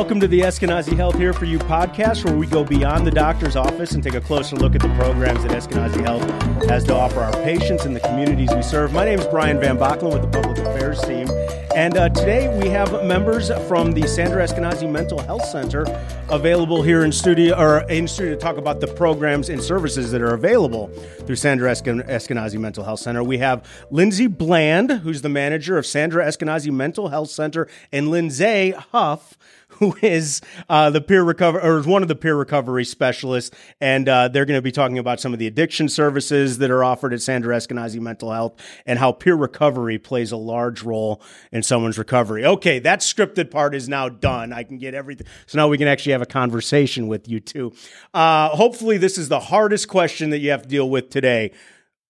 Welcome to the Eskenazi Health Here For You podcast, where we go beyond the doctor's office and take a closer look at the programs that Eskenazi Health has to offer our patients and the communities we serve. My name is Brian Van Bachlen with the Public Affairs team. And uh, today we have members from the Sandra Eskenazi Mental Health Center available here in studio or in studio to talk about the programs and services that are available through Sandra Eskenazi Mental Health Center. We have Lindsay Bland, who's the manager of Sandra Eskenazi Mental Health Center, and Lindsay Huff who is uh, the peer recovery or one of the peer recovery specialists, and uh, they're going to be talking about some of the addiction services that are offered at Sandra Eskenazi Mental Health and how peer recovery plays a large role in someone's recovery. Okay, that scripted part is now done. I can get everything, so now we can actually have a conversation with you too. Uh, hopefully, this is the hardest question that you have to deal with today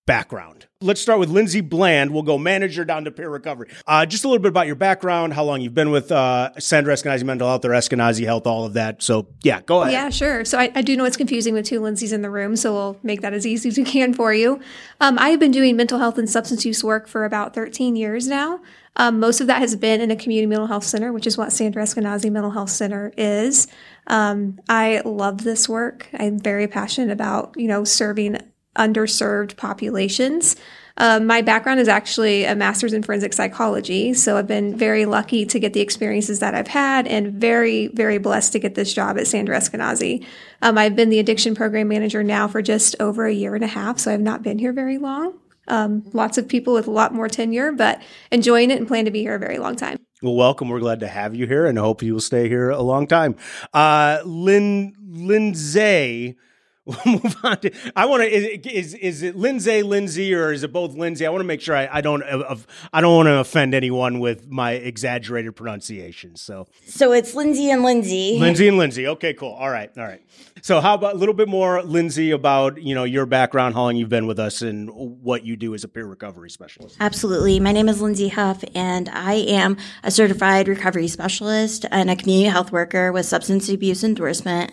background. Let's start with Lindsay Bland. We'll go manager down to peer recovery. Uh, just a little bit about your background, how long you've been with uh, Sandra Eskenazi Mental Health or Eskenazi Health, all of that. So, yeah, go ahead. Yeah, sure. So, I, I, do know it's confusing with two Lindsays in the room, so we'll make that as easy as we can for you. Um, I have been doing mental health and substance use work for about 13 years now. Um, most of that has been in a community mental health center, which is what Sandra Eskenazi Mental Health Center is. Um, I love this work. I'm very passionate about, you know, serving underserved populations. Uh, my background is actually a master's in forensic psychology, so I've been very lucky to get the experiences that I've had, and very, very blessed to get this job at Sandra Eskenazi. Um, I've been the addiction program manager now for just over a year and a half, so I've not been here very long. Um, lots of people with a lot more tenure, but enjoying it and plan to be here a very long time. Well, welcome. We're glad to have you here, and hope you will stay here a long time. Uh, Lynn Lindsay We'll move on to. I want to. Is, is is it Lindsay, Lindsay, or is it both Lindsay? I want to make sure I, I don't. Uh, I don't want to offend anyone with my exaggerated pronunciation. So. So it's Lindsay and Lindsay. Lindsay and Lindsay. Okay, cool. All right, all right. So how about a little bit more, Lindsay, about you know your background, how long you've been with us, and what you do as a peer recovery specialist. Absolutely. My name is Lindsay Huff, and I am a certified recovery specialist and a community health worker with substance abuse endorsement.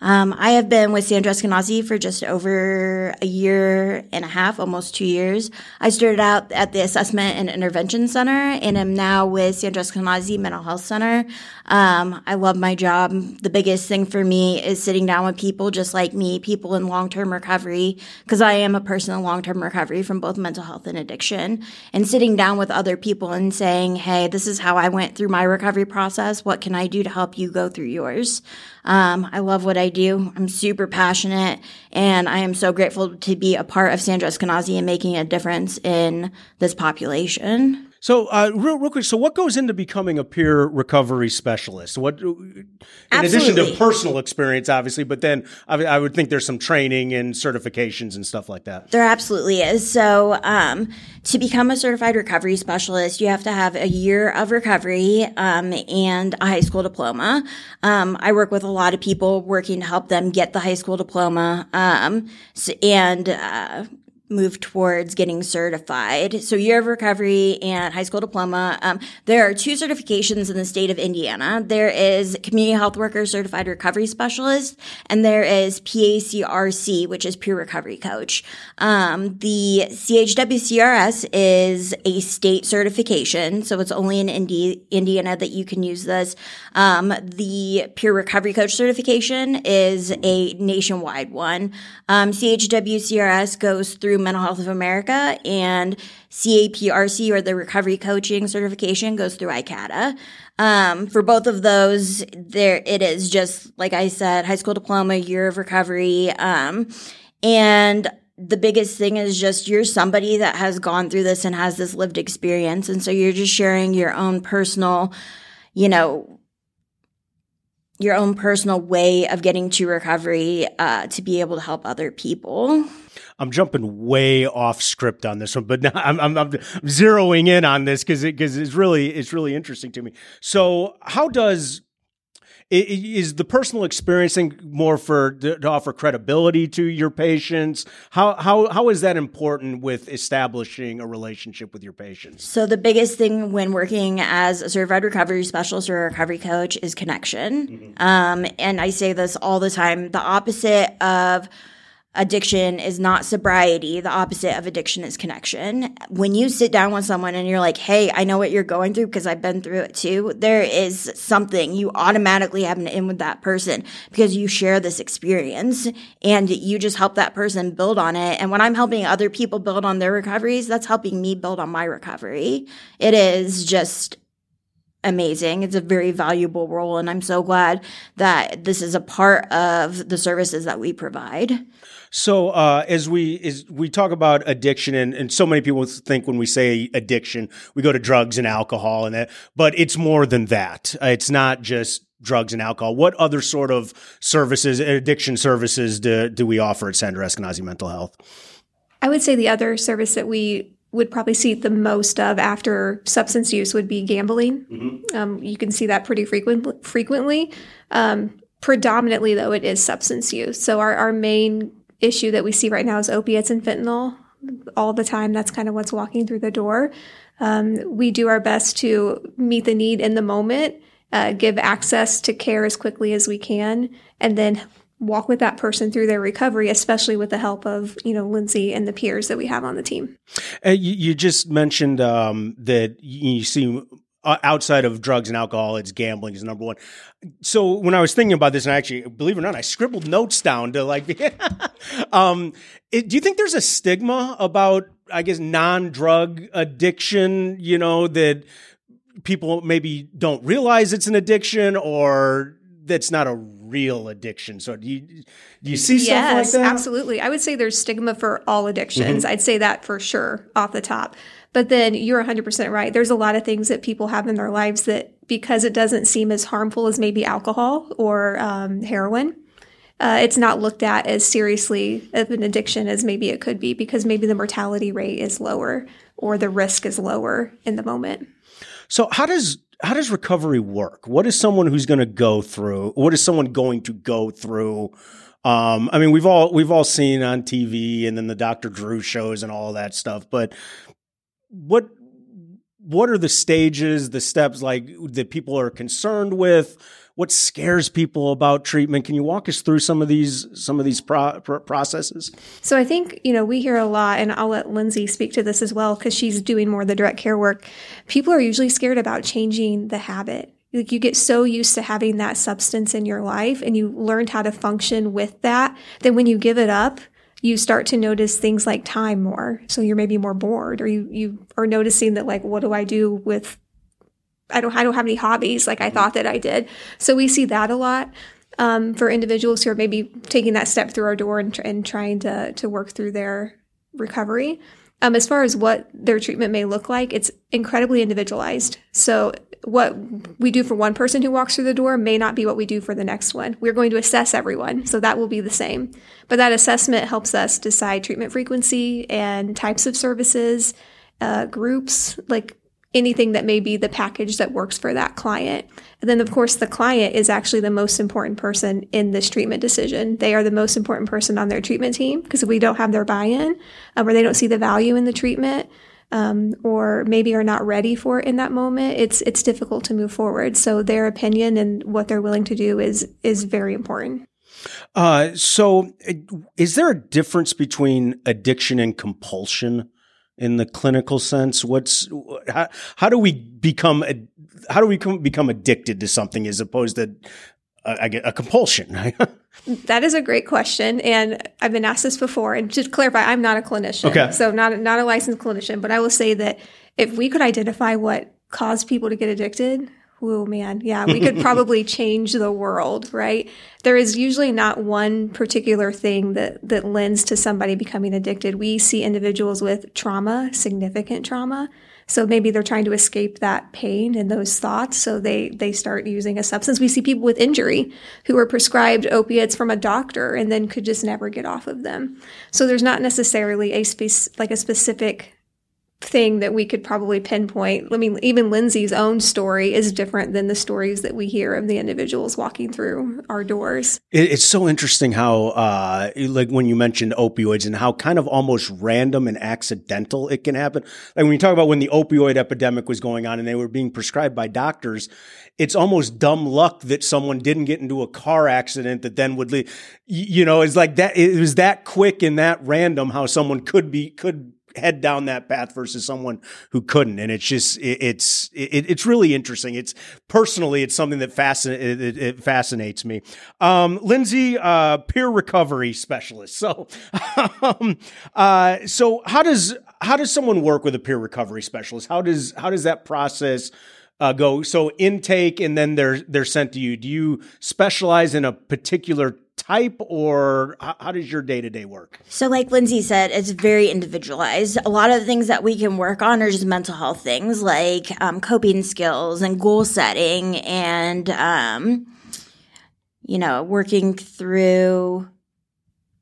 Um, I have been with Sandra For just over a year and a half, almost two years. I started out at the Assessment and Intervention Center and am now with San Sandra Eskenazi Mental Health Center. Um, I love my job. The biggest thing for me is sitting down with people just like me, people in long-term recovery, because I am a person in long-term recovery from both mental health and addiction, and sitting down with other people and saying, hey, this is how I went through my recovery process. What can I do to help you go through yours? Um, I love what I do. I'm super passionate and I am so grateful to be a part of Sandra Eskenazi and making a difference in this population. So, uh, real, real quick, so what goes into becoming a peer recovery specialist? What, in Absolutely. addition to personal experience, obviously, but then I, I, would think there's some training and certifications and stuff like that. There absolutely is. So, um, to become a certified recovery specialist, you have to have a year of recovery um, and a high school diploma. Um, I work with a lot of people working to help them get the high school diploma um, and uh, move towards getting certified. So year of recovery and high school diploma. Um, there are two certifications in the state of Indiana. There is community health worker certified recovery specialist, and there is PACRC, which is peer recovery coach. Um, the CHWCRS is a state certification, so it's only in Indi- Indiana that you can use this. Um, the peer recovery coach certification is a nationwide one. Um, CHWCRS goes through through Mental Health of America, and CAPRC or the Recovery Coaching Certification goes through ICAADA. Um, for both of those, there it is just like I said, high school diploma, year of recovery, um, and the biggest thing is just you're somebody that has gone through this and has this lived experience, and so you're just sharing your own personal, you know, your own personal way of getting to recovery uh, to be able to help other people. I'm jumping way off script on this one, but I'm, I'm, I'm zeroing in on this because it, because it's really it's really interesting to me. So, how does is the personal experiencing more for to offer credibility to your patients? How how how is that important with establishing a relationship with your patients? So the biggest thing when working as a certified recovery specialist or a recovery coach is connection. Mm-hmm. Um, and I say this all the time. The opposite of addiction is not sobriety. The opposite of addiction is connection. When you sit down with someone and you're like, Hey, I know what you're going through because I've been through it too. There is something you automatically have an in with that person because you share this experience and you just help that person build on it. And when I'm helping other people build on their recoveries, that's helping me build on my recovery. It is just amazing. It's a very valuable role. And I'm so glad that this is a part of the services that we provide. So uh, as we as we talk about addiction, and, and so many people think when we say addiction, we go to drugs and alcohol, and that, but it's more than that. It's not just drugs and alcohol. What other sort of services, addiction services, do do we offer at Sandra Eskenazi Mental Health? I would say the other service that we would probably see the most of after substance use would be gambling. Mm-hmm. Um, you can see that pretty frequent, frequently. Um, predominantly, though, it is substance use. So our, our main issue that we see right now is opiates and fentanyl. All the time, that's kind of what's walking through the door. Um, we do our best to meet the need in the moment, uh, give access to care as quickly as we can, and then walk with that person through their recovery, especially with the help of you know Lindsay and the peers that we have on the team. You, you, just mentioned um, that you see uh, outside of drugs and alcohol, it's gambling is number one. So when I was thinking about this, and I actually believe it or not, I scribbled notes down to like, um, it, do you think there's a stigma about, I guess, non-drug addiction? You know that people maybe don't realize it's an addiction or that's not a real addiction. So do you do you see yes, stuff like that? absolutely. I would say there's stigma for all addictions. Mm-hmm. I'd say that for sure off the top. But then you're 100% right. There's a lot of things that people have in their lives that because it doesn't seem as harmful as maybe alcohol or um, heroin, uh, it's not looked at as seriously of an addiction as maybe it could be because maybe the mortality rate is lower or the risk is lower in the moment. So how does how does recovery work? What is someone who's going to go through? What is someone going to go through? Um, I mean, we've all we've all seen on TV and then the Dr. Drew shows and all that stuff. But what what are the stages, the steps like that people are concerned with? What scares people about treatment. Can you walk us through some of these some of these pro- pro- processes? So I think you know we hear a lot, and I'll let Lindsay speak to this as well because she's doing more of the direct care work. People are usually scared about changing the habit. Like you get so used to having that substance in your life, and you learned how to function with that. Then when you give it up, you start to notice things like time more. So you're maybe more bored, or you you are noticing that like, what do I do with I don't I don't have any hobbies like I thought that I did. So we see that a lot um, for individuals who are maybe taking that step through our door and, and trying to to work through their recovery. Um, as far as what their treatment may look like, it's incredibly individualized. So what we do for one person who walks through the door may not be what we do for the next one. We're going to assess everyone, so that will be the same. But that assessment helps us decide treatment frequency and types of services, uh, groups, like anything that may be the package that works for that client. And then, of course, the client is actually the most important person in this treatment decision. They are the most important person on their treatment team because if we don't have their buy in um, or they don't see the value in the treatment, um, or maybe are not ready for it in that moment, it's it's difficult to move forward. So their opinion and what they're willing to do is is very important. Uh, so, is there a difference between addiction and compulsion? In the clinical sense? What's how, how do we become how do we become addicted to something as opposed to uh, a, a compulsion? that is a great question, and I've been asked this before. And just to clarify, I'm not a clinician, okay. so not not a licensed clinician, but I will say that if we could identify what caused people to get addicted, Oh man, yeah, we could probably change the world, right? There is usually not one particular thing that that lends to somebody becoming addicted. We see individuals with trauma, significant trauma. So maybe they're trying to escape that pain and those thoughts, so they they start using a substance. We see people with injury who are prescribed opiates from a doctor and then could just never get off of them. So there's not necessarily a space like a specific thing that we could probably pinpoint. I mean, even Lindsay's own story is different than the stories that we hear of the individuals walking through our doors. It's so interesting how, uh, like when you mentioned opioids and how kind of almost random and accidental it can happen. Like when you talk about when the opioid epidemic was going on and they were being prescribed by doctors, it's almost dumb luck that someone didn't get into a car accident that then would lead, you know, it's like that. It was that quick and that random how someone could be, could head down that path versus someone who couldn't. And it's just, it, it's, it, it's really interesting. It's personally, it's something that fascin- it, it fascinates me. Um, Lindsay, uh, peer recovery specialist. So, um, uh, so how does, how does someone work with a peer recovery specialist? How does, how does that process uh, go? So intake and then they're, they're sent to you. Do you specialize in a particular type or how, how does your day to day work? So, like Lindsay said, it's very individualized. A lot of the things that we can work on are just mental health things like um, coping skills and goal setting and, um, you know, working through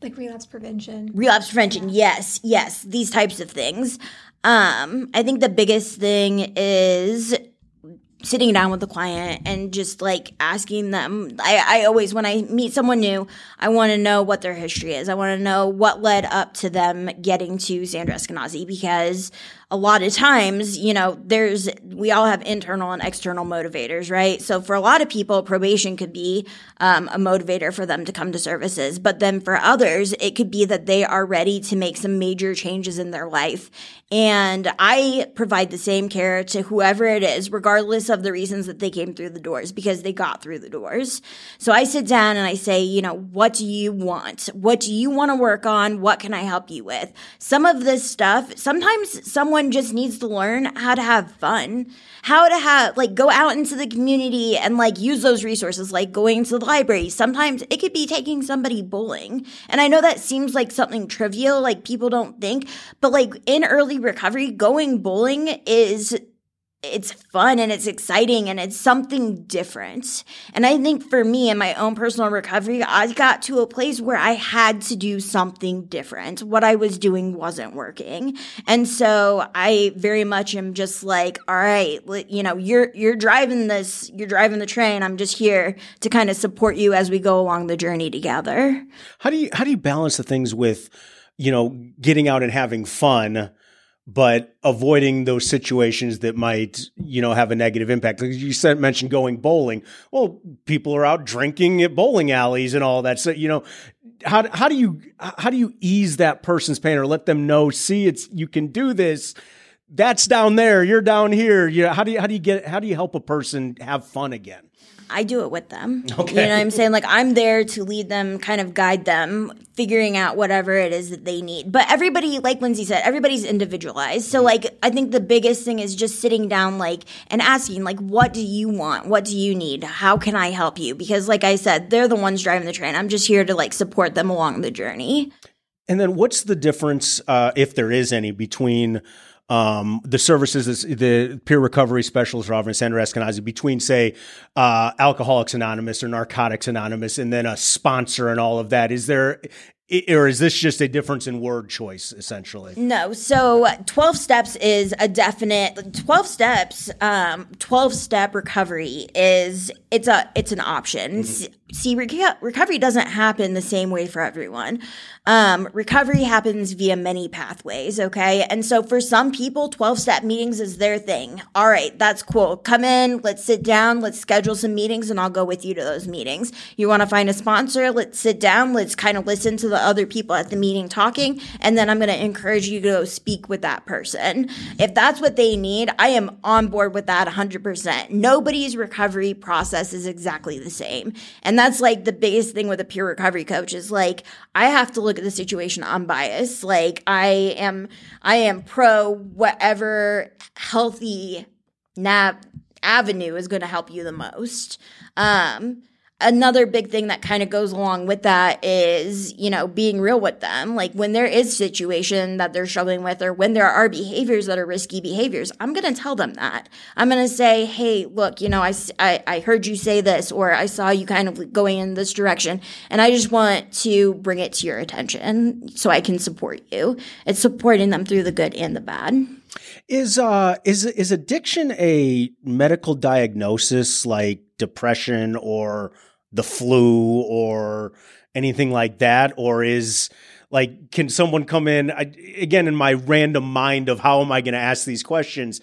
like relapse prevention. Relapse prevention, yes, yes, these types of things. Um, I think the biggest thing is sitting down with the client and just like asking them I, I always when i meet someone new i want to know what their history is. I want to know what led up to them getting to sandra eskenazi because a lot of times, you know, there's, we all have internal and external motivators, right? So for a lot of people, probation could be um, a motivator for them to come to services. But then for others, it could be that they are ready to make some major changes in their life. And I provide the same care to whoever it is, regardless of the reasons that they came through the doors, because they got through the doors. So I sit down and I say, you know, what do you want? What do you want to work on? What can I help you with? Some of this stuff, sometimes someone someone just needs to learn how to have fun, how to have, like, go out into the community and, like, use those resources, like going to the library. Sometimes it could be taking somebody bowling. And I know that seems like something trivial, like people don't think, but like in early recovery, going bowling is it's fun and it's exciting and it's something different. And I think for me in my own personal recovery, I got to a place where I had to do something different. What I was doing wasn't working. And so I very much am just like, all right, you know, you're you're driving this, you're driving the train. I'm just here to kind of support you as we go along the journey together. How do you how do you balance the things with, you know, getting out and having fun? But avoiding those situations that might, you know, have a negative impact. Like you said, mentioned going bowling. Well, people are out drinking at bowling alleys and all that. So, you know, how, how do you, how do you ease that person's pain or let them know, see, it's, you can do this. That's down there. You're down here. You know, how do you, how do you get, how do you help a person have fun again? I do it with them. Okay. You know what I'm saying? Like I'm there to lead them, kind of guide them, figuring out whatever it is that they need. But everybody, like Lindsay said, everybody's individualized. So like I think the biggest thing is just sitting down like and asking like what do you want? What do you need? How can I help you? Because like I said, they're the ones driving the train. I'm just here to like support them along the journey. And then what's the difference, uh, if there is any, between um, the services the peer recovery specialist offering Sandra Eskenazi between, say, uh, Alcoholics Anonymous or Narcotics Anonymous, and then a sponsor and all of that. Is there or is this just a difference in word choice essentially no so 12 steps is a definite 12 steps um 12 step recovery is it's a it's an option mm-hmm. See recovery doesn't happen the same way for everyone. Um, recovery happens via many pathways okay? And so for some people 12 step meetings is their thing. All right that's cool. Come in let's sit down let's schedule some meetings and i'll go with you to those meetings. You want to find a sponsor? Let's sit down. Let's kind of listen to the other people at the meeting talking and then i'm going to encourage you to go speak with that person. If that's what they need i am on board with that 100% nobody's recovery process is exactly the same. And that's like the biggest thing with a peer recovery coach is like i have to look at the situation unbiased. Like I am, I am pro whatever healthy nav avenue is going to help you the most. Um, another big thing that kind of goes along with that is, you know, being real with them. Like when there is situation that they're struggling with or when there are behaviors that are risky behaviors, I'm going to tell them that. I'm going to say, Hey, look, you know, I, I, I heard you say this, or I saw you kind of going in this direction. And I just want to bring it to your attention so I can support you. It's supporting them through the good and the bad. Is uh is is addiction a medical diagnosis like depression or the flu or anything like that? Or is like can someone come in? I, again in my random mind of how am I going to ask these questions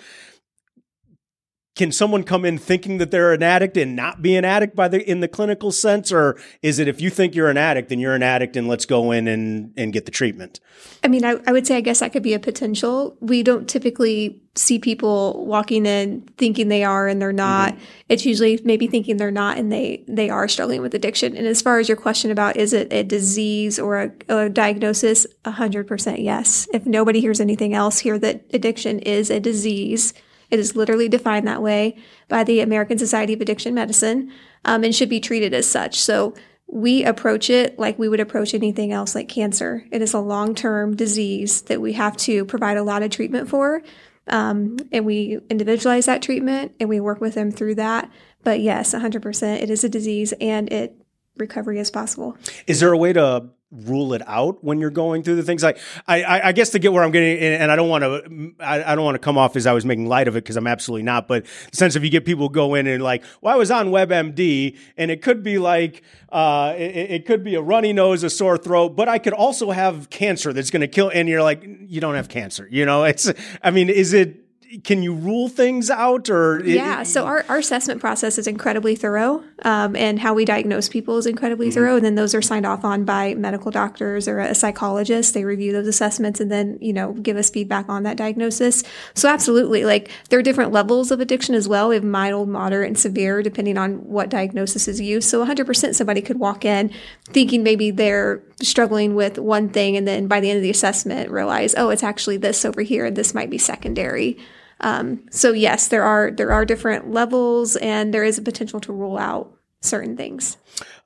can someone come in thinking that they're an addict and not be an addict by the in the clinical sense? Or is it if you think you're an addict then you're an addict and let's go in and and get the treatment? I mean i, I would say i guess that could be a potential. We don't typically see people walking in thinking they are and they're not. Mm-hmm. it's usually maybe thinking they're not and they they are struggling with addiction. And as far as your question about is it a disease or a, a diagnosis? 100% yes. If nobody hears anything else here that addiction is a disease it is literally defined that way by the American Society of Addiction Medicine um, and should be treated as such. So we approach it like we would approach anything else, like cancer. It is a long term disease that we have to provide a lot of treatment for. Um, and we individualize that treatment and we work with them through that. But yes, 100%, it is a disease and it recovery is possible. Is there a way to rule it out when you're going through the things. Like I, I, guess to get where I'm getting and I don't want to I, don't want to come off as I was making light of it because I'm absolutely not but the sense of you get people go in and like well I was on WebMD and it could be like uh it, it could be a runny nose a sore throat but I could also have cancer that's going to kill and you're like you don't have cancer you know? It's I mean is it can you rule things out or yeah it, so our, our assessment process is incredibly thorough um, and how we diagnose people is incredibly mm-hmm. thorough and then those are signed off on by medical doctors or a psychologist. They review those assessments and then you know give us feedback on that diagnosis. So absolutely like there are different levels of addiction as well we have mild moderate and severe depending on what diagnosis is used. So 100% somebody could walk in thinking maybe they're struggling with one thing and then by the end of the assessment realize oh it's actually this over here and this might be secondary um, so yes, there are there are different levels, and there is a potential to rule out certain things.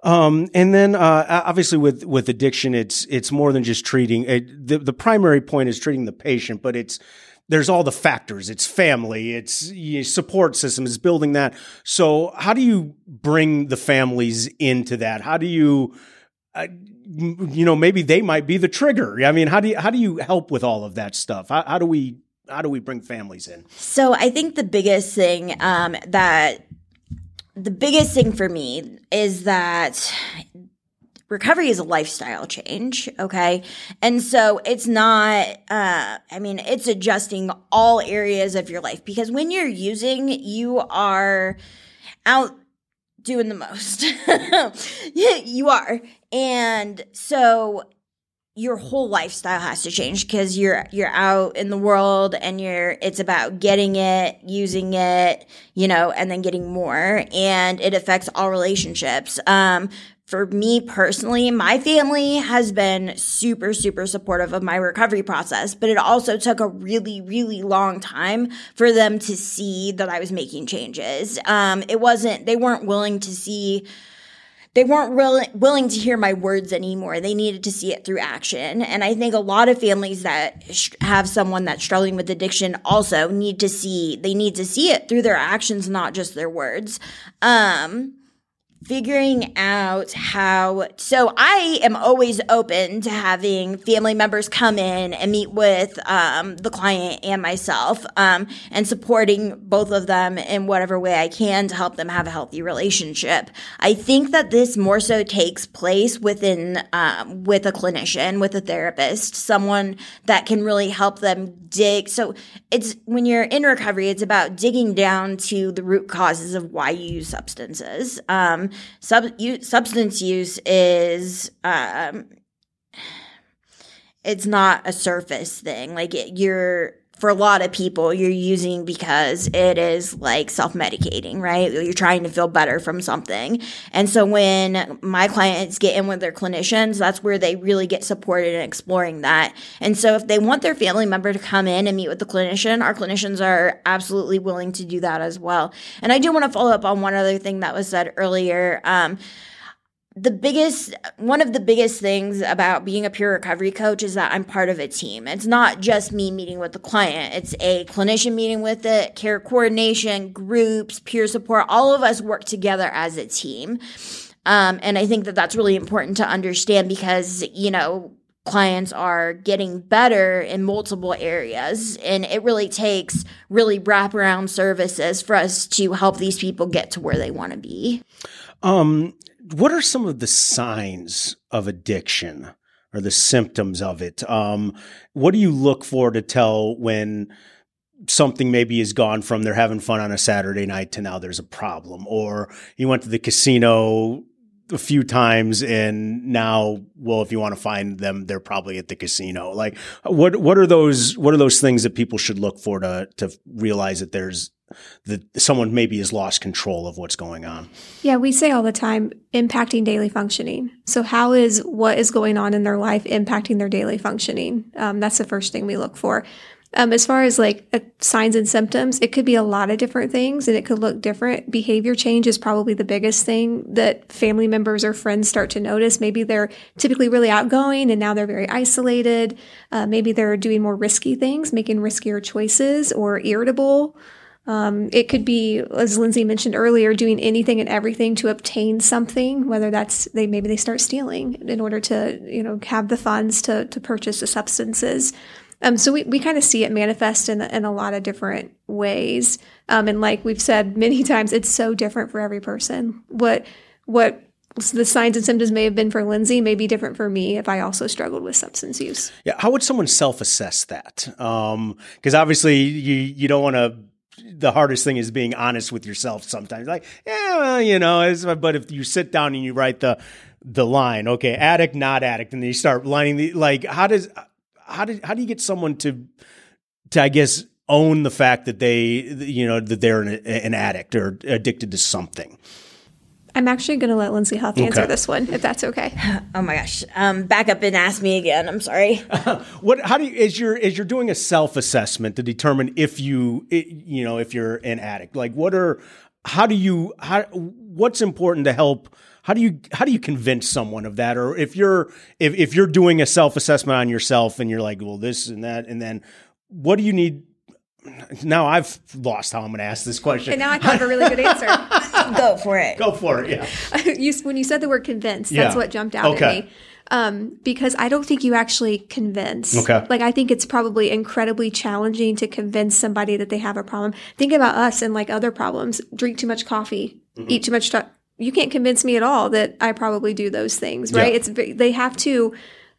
Um, and then, uh, obviously with, with addiction, it's, it's more than just treating it, the, the primary point is treating the patient, but it's, there's all the factors. It's family. It's support systems. It's building that. So how do you bring the families into that? How do you, uh, you know, maybe they might be the trigger. I mean, how do you, how do you help with all of that stuff? How, how do we how do we bring families in? So I think the biggest thing um, that the biggest thing for me is that recovery is a lifestyle change okay? And so it's not uh, i mean it's adjusting all areas of your life because when you're using you are out doing the most. You are. And so your whole lifestyle has to change because you're you're out in the world and you're it's about getting it using it you know and then getting more and it affects all relationships. Um for me personally my family has been super super supportive of my recovery process but it also took a really really long time for them to see that i was making changes. Um it wasn't they weren't willing to see they weren't really willing to hear my words anymore. They needed to see it through action. And I think a lot of families that sh- have someone that's struggling with addiction also need to see, they need to see it through their actions, not just their words. Um, figuring out how so i am always open to having family members come in and meet with um, the client and myself um, and supporting both of them in whatever way i can to help them have a healthy relationship. I think that this more so takes place within um, with a clinician with a therapist someone that can really help them dig. So it's when you're in recovery it's about digging down to the root causes of why you use substances. Um, sub, substance use is um, it's not a surface thing. Like it, you're for a lot of people you're using because it is like self-medicating right? You're trying to feel better from something. And so when my clients get in with their clinicians that's where they really get supported in exploring that. And so if they want their family member to come in and meet with the clinician our clinicians are absolutely willing to do that as well. And i do want to follow up on one other thing that was said earlier. Um, the biggest one of the biggest things about being a peer recovery coach is that I'm part of a team. It's not just me meeting with the client. It's a clinician meeting with it, care coordination, groups, peer support. All of us work together as a team. Um, and I think that that's really important to understand because, you know, clients are getting better in multiple areas. And it really takes really wraparound services for us to help these people get to where they want to be. Um, what are some of the signs of addiction or the symptoms of it? Um, what do you look for to tell when something maybe is gone from they're having fun on a Saturday night to now there's a problem, or you went to the casino a few times and now well if you want to find them they're probably at the casino like what what are those what are those things that people should look for to to realize that there's that someone maybe has lost control of what's going on. Yeah, we say all the time impacting daily functioning. So, how is what is going on in their life impacting their daily functioning? Um, that's the first thing we look for. Um, as far as like uh, signs and symptoms, it could be a lot of different things and it could look different. Behavior change is probably the biggest thing that family members or friends start to notice. Maybe they're typically really outgoing and now they're very isolated. Uh, maybe they're doing more risky things, making riskier choices or irritable. Um, it could be, as Lindsay mentioned earlier, doing anything and everything to obtain something, whether that's they maybe they start stealing in order to you know have the funds to to purchase the substances. Um, so we, we kind of see it manifest in, in a lot of different ways. Um, and like we've said many times, it's so different for every person. What what the signs and symptoms may have been for Lindsay may be different for me if I also struggled with substance use. Yeah, how would someone self-assess that? Because um, obviously you you don't want to the hardest thing is being honest with yourself sometimes. Like, yeah, well, you know, but if you sit down and you write the the line, okay, addict, not addict, and then you start lining the like, how does how do how do you get someone to to I guess own the fact that they you know that they're an, an addict or addicted to something? I'm actually going to let Lindsay Huff answer okay. this one, if that's okay. Oh my gosh! Um, back up and ask me again. I'm sorry. what? How do you? Is you're is you're doing a self assessment to determine if you you know if you're an addict? Like, what are? How do you? How? What's important to help? How do you how do you convince someone of that? Or if you're if if you're doing a self assessment on yourself and you're like, well, this and that, and then what do you need now I've lost how I'm going to ask this question. And now I have a really good answer. Go for it. Go for it. Yeah. you, when you said the word convinced, that's yeah. what jumped out okay. at me. Um, because I don't think you actually convince. Okay. Like I think it's probably incredibly challenging to convince somebody that they have a problem. Think about us and like other problems. Drink too much coffee, mm-hmm. eat too much stuff. You can't convince me at all that I probably do those things, right? Yeah. It's they have to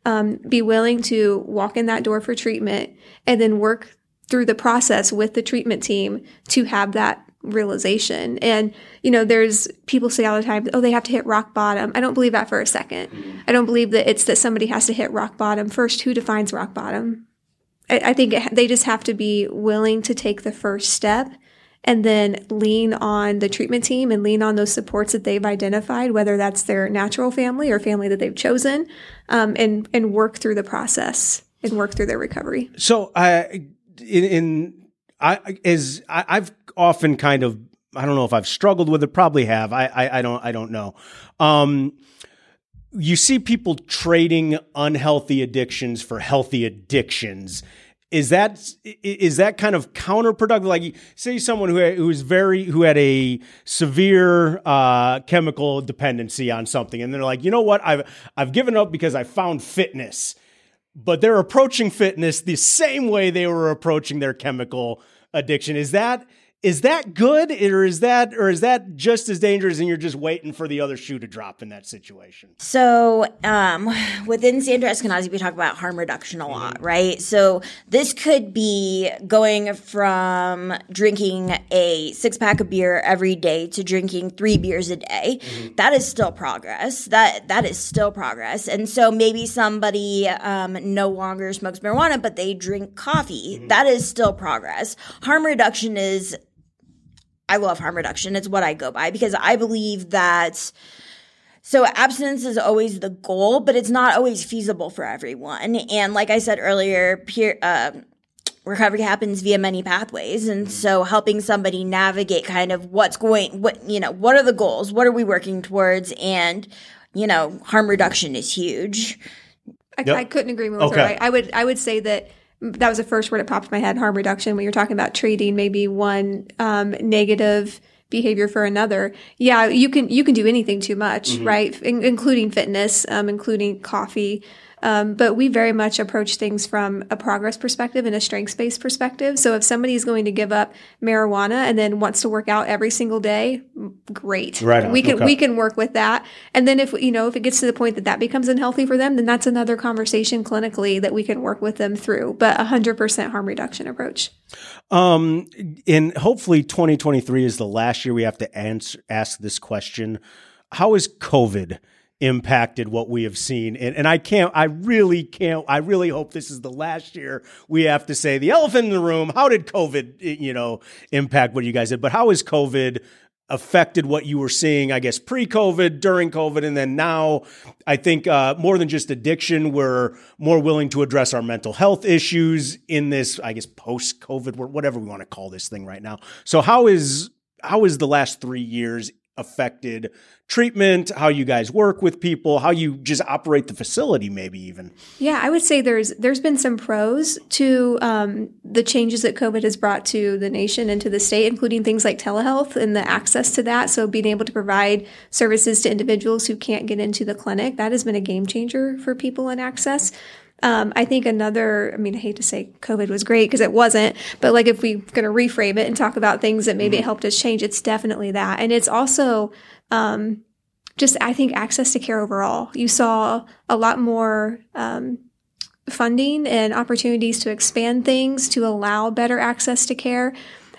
um, be willing to walk in that door for treatment and then work through the process with the treatment team to have that realization. And, you know, there's people say all the time, oh, they have to hit rock bottom. I don't believe that for a 2nd I don't believe that it's that somebody has to hit rock bottom. First, who defines rock bottom? I, I think it, they just have to be willing to take the first step and then lean on the treatment team and lean on those supports that they've identified, whether that's their natural family or family that they've chosen, um, and, and work through the process and work through their recovery. So I, in, in I is I, I've often kind of I don't know if I've struggled with it. Probably have. I I, I don't I don't know. Um, you see people trading unhealthy addictions for healthy addictions. Is that is that kind of counterproductive? Like, say someone who who's very who had a severe uh, chemical dependency on something, and they're like, you know what, I've I've given up because I found fitness but they're approaching fitness the same way they were approaching their chemical addiction. Is that is that good or is that or is that just as dangerous and you're just waiting for the other shoe to drop in that situation? So um, within sandra eskenazi we talk about harm reduction a lot mm-hmm. right? So this could be going from drinking a six pack of beer every day to drinking three beers a day. Mm-hmm. that is still progress. That that is still progress. And so maybe somebody um, no longer smokes marijuana but they drink coffee. Mm-hmm. that is still progress. Harm reduction is I love harm reduction. It's what I go by because I believe that. So abstinence is always the goal, but it's not always feasible for everyone. And like I said earlier, peer, uh, recovery happens via many pathways, and so helping somebody navigate kind of what's going, what you know, what are the goals, what are we working towards, and you know, harm reduction is huge. I, yep. I couldn't agree more with okay. her. I, I would I would say that that was the first word that popped in my head harm reduction when you're talking about trading maybe one um, negative behavior for another yeah you can you can do anything too much mm-hmm. right In, including fitness um, including coffee um, but we very much approach things from a progress perspective and a strengths based perspective. So if somebody is going to give up marijuana and then wants to work out every single day, great. Right. We can okay. we can work with that. And then if you know if it gets to the point that that becomes unhealthy for them, then that's another conversation clinically that we can work with them through. But a hundred percent harm reduction approach. Um, and hopefully 2023 is the last year we have to answer ask this question. How is COVID? Impacted what we have seen. And, and I can't, I really can't, I really hope this is the last year we have to say the elephant in the room. How did COVID, you know, impact what you guys did? But how has COVID affected what you were seeing, I guess, pre COVID, during COVID, and then now? I think uh, more than just addiction, we're more willing to address our mental health issues in this, I guess, post COVID, whatever we want to call this thing right now. So, how is how is the last three years affected treatment, how you guys work with people, how you just operate the facility, maybe even. Yeah, I would say there's there's been some pros to um, the changes that COVID has brought to the nation and to the state, including things like telehealth and the access to that. So being able to provide services to individuals who can't get into the clinic that has been a game changer for people in access. Um, I think another, I mean, I hate to say COVID was great because it wasn't, but like if we're going to reframe it and talk about things that maybe mm-hmm. it helped us change, it's definitely that. And it's also um, just, I think, access to care overall. You saw a lot more um, funding and opportunities to expand things to allow better access to care.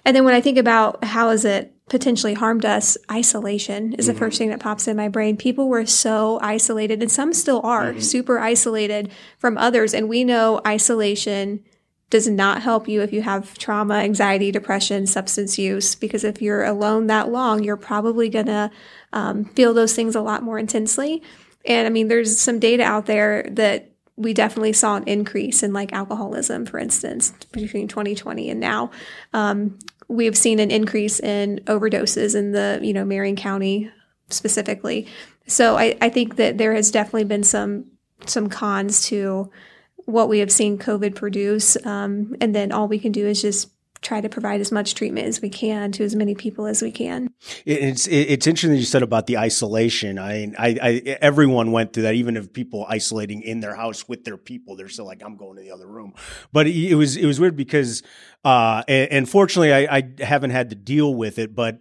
And then when I think about how is it potentially harmed us, isolation is mm-hmm. the first thing that pops in my brain. People were so isolated, and some still are mm-hmm. super isolated from others. And we know isolation does not help you if you have trauma, anxiety, depression, substance use, because if you're alone that long, you're probably going to um, feel those things a lot more intensely. And I mean, there's some data out there that we definitely saw an increase in like alcoholism, for instance, between 2020 and now. Um, we have seen an increase in overdoses in the you know Marion County specifically. So I, I think that there has definitely been some some cons to what we have seen COVID produce, um, and then all we can do is just try to provide as much treatment as we can to as many people as we can. It's it's interesting that you said about the isolation. I, I, I everyone went through that. Even if people isolating in their house with their people, they're still like, I'm going to the other room. But it was it was weird because, uh, and, and fortunately, I, I haven't had to deal with it. But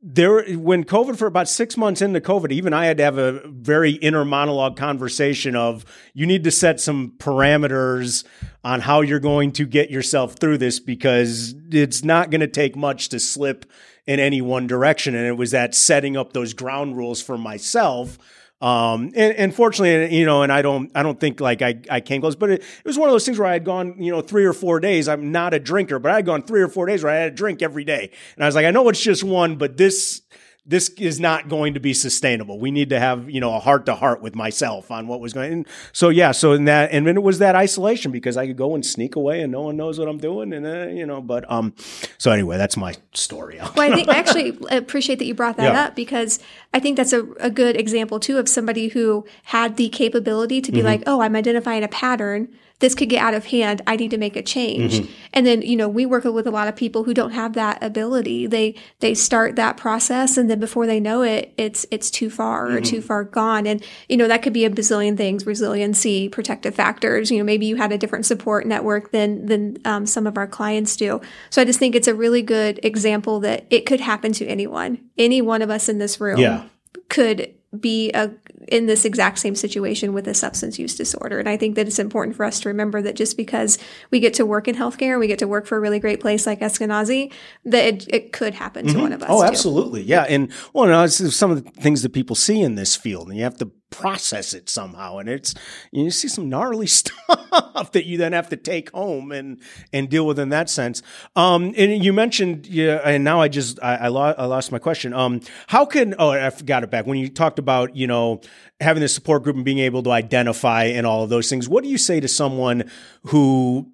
there when covid for about six months into covid even i had to have a very inner monologue conversation of you need to set some parameters on how you're going to get yourself through this because it's not going to take much to slip in any one direction. And it was that setting up those ground rules for myself um, and, and fortunately, you know, and I don't, I don't think like I, I came close, but it, it was one of those things where I had gone, you know, three or four days. I'm not a drinker, but I had gone three or four days where I had a drink every day. And I was like, I know it's just one, but this, this is not going to be sustainable. We need to have, you know, a heart to heart with myself on what was going. And so yeah, so in that, and then it was that isolation because I could go and sneak away and no one knows what I'm doing, and uh, you know. But um, so anyway, that's my story. well, I think actually appreciate that you brought that yeah. up because I think that's a, a good example too of somebody who had the capability to be mm-hmm. like, oh, I'm identifying a pattern this could get out of hand. I need to make a change. Mm-hmm. And then, you know, we work with a lot of people who don't have that ability. They they start that process and then before they know it, it's it's too far or Mm-hmm. too far gone. And, you know, that could be a bazillion things, resiliency, protective factors. You know, maybe you had a different support network than than um, some of our clients do. So I just think it's a really good example that it could happen to anyone. Any one of us in this room Yeah. could be a, in this exact same situation with a substance use disorder. And I think that it's important for us to remember that just because we get to work in healthcare, and we get to work for a really great place like Eskenazi, that it, it could happen to mm-hmm. one of us. Oh, too. absolutely. Yeah. And well, no, it's some of the things that people see in this field, and you have to process it somehow. And it's, you see some gnarly stuff that you then have to take home and, and deal with in that sense. Um, and you mentioned, yeah, and now I just, I, I, I lost my question. Um, how can, oh, I forgot it back. When you talked about, you know, having the support group and being able to identify and all of those things, what do you say to someone who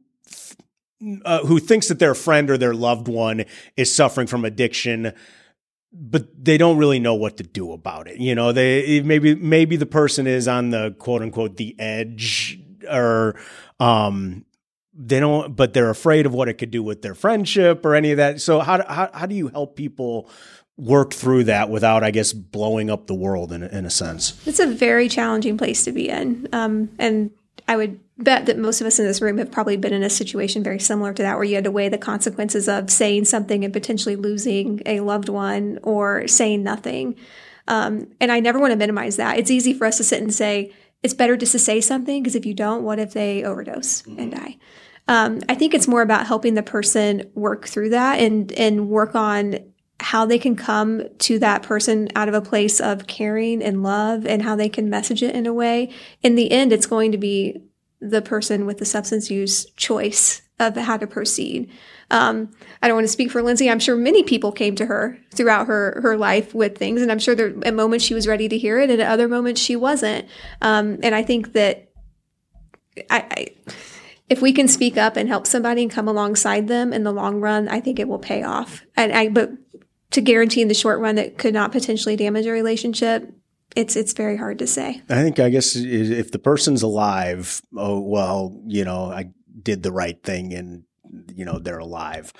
uh, who thinks that their friend or their loved one is suffering from addiction but they don't really know what to do about it you know? They maybe maybe the person is on the quote unquote the edge or um they don't but they're afraid of what it could do with their friendship or any of that. So how how, how do you help people work through that without i guess blowing up the world in, in a sense? It's a very challenging place to be in. Um, and I would bet that most of us in this room have probably been in a situation very similar to that, where you had to weigh the consequences of saying something and potentially losing a loved one or saying nothing. Um, and I never want to minimize that. It's easy for us to sit and say, it's better just to say something because if you don't, what if they overdose and die? Um, I think it's more about helping the person work through that and and work on how they can come to that person out of a place of caring and love and how they can message it in a way. In the end, it's going to be the person with the substance use choice of how to proceed. Um, I don't want to speak for Lindsay. I'm sure many people came to her throughout her her life with things, and I'm sure there at moments she was ready to hear it, and at other moments she wasn't. Um, and I think that I, I if we can speak up and help somebody and come alongside them in the long run, I think it will pay off. And I, but to guarantee in the short run that could not potentially damage a relationship, it's it's very hard to say. I think I guess if the person's alive, oh well, you know, I did the right thing, and you know they're alive.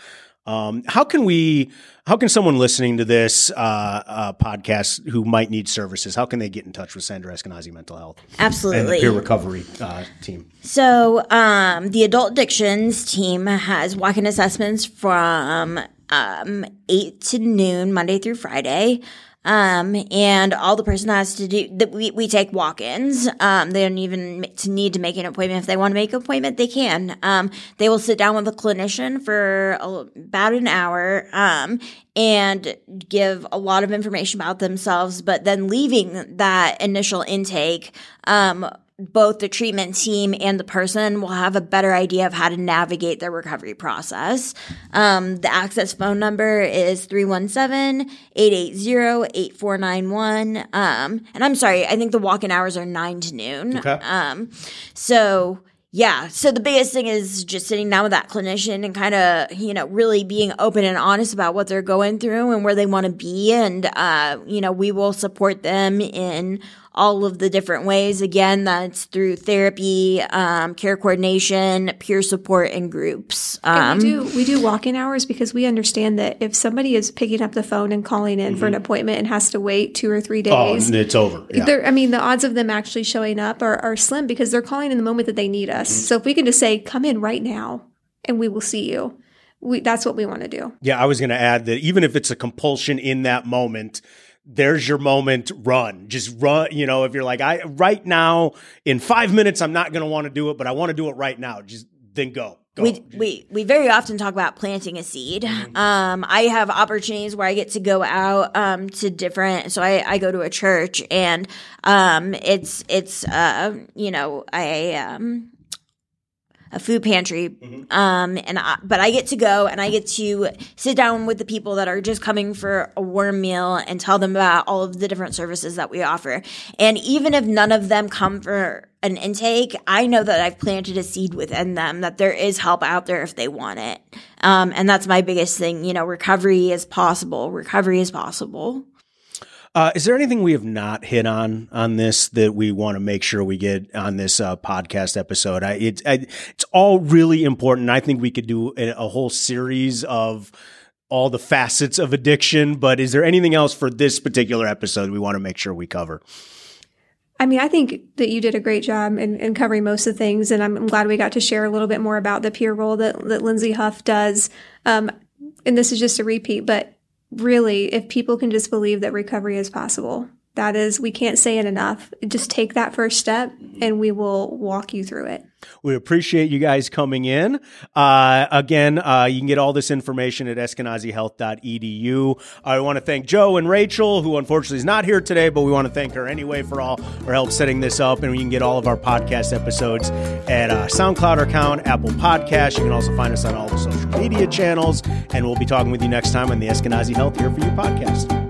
Um, how can we? How can someone listening to this uh, uh, podcast who might need services? How can they get in touch with Sandra Eskenazi Mental Health and the Absolutely. peer recovery uh, team? So, um, the adult addictions team has walk-in assessments from um, eight to noon, Monday through Friday. Um, and all the person has to do that we, we take walk-ins. Um, they don't even need to make an appointment. If they want to make an appointment, they can. Um, they will sit down with a clinician for a, about an hour, um, and give a lot of information about themselves. But then leaving that initial intake, um, both the treatment team and the person will have a better idea of how to navigate their recovery process. Um, the access phone number is 317-880-8491. Um, and I'm sorry, I think the walk-in hours are 9 to noon. Okay. Um, so yeah, so the biggest thing is just sitting down with that clinician and kind of, you know, really being open and honest about what they're going through and where they want to be. And, uh, you know, we will support them in all of the different ways. Again, that's through therapy, um, care coordination, peer support, and groups. Um, And we do we do walk-in hours because we understand that if somebody is picking up the phone and calling in for an appointment and has to wait two or three Mm-hmm. Oh, days, it's over. Yeah. I mean, the odds of them actually showing up are, are slim because they're calling in the moment that they need us. Mm-hmm. So if we can just say, "Come in right now," and we will see you, we, that's what we want to do. Yeah, I was going to add that even if it's a compulsion in that moment, there's your moment. Run, just run. You know, if you're like, I right now in five minutes, I'm not going to want to do it, but I want to do it right now. Just then go. Go. we, we we very often talk about planting a seed. Um, I have opportunities where I get to go out um, to different. So I, I go to a church and um, it's it's uh, you know I um, a food pantry. Um, and I, but I get to go and I get to sit down with the people that are just coming for a warm meal and tell them about all of the different services that we offer. And even if none of them come for an intake, I know that I've planted a seed within them that there is help out there if they want it. Um, and that's my biggest thing. You know, recovery is possible. Recovery is possible. Uh, is there anything we have not hit on on this that we want to make sure we get on this uh, podcast episode? I, it, I, it's all really important. I think we could do a, a whole series of all the facets of addiction. But is there anything else for this particular episode we want to make sure we cover? I mean, I think that you did a great job in, in covering most of the things, and I'm, glad we got to share a little bit more about the peer role that, that Lindsay Huff does. Um, and this is just a repeat, but really, if people can just believe that recovery is possible, that is, we can't say it enough. Just take that first step and we will walk you through it. We appreciate you guys coming in. Uh, again, uh, you can get all this information at eskenazihealth.edu. I want to thank Joe and Rachel, who unfortunately is not here today, but we want to thank her anyway for all her help setting this up. And you can get all of our podcast episodes at uh, SoundCloud account, Apple Podcast. You can also find us on all the social media channels. And we'll be talking with you next time on the Eskenazi Health Here For You podcast.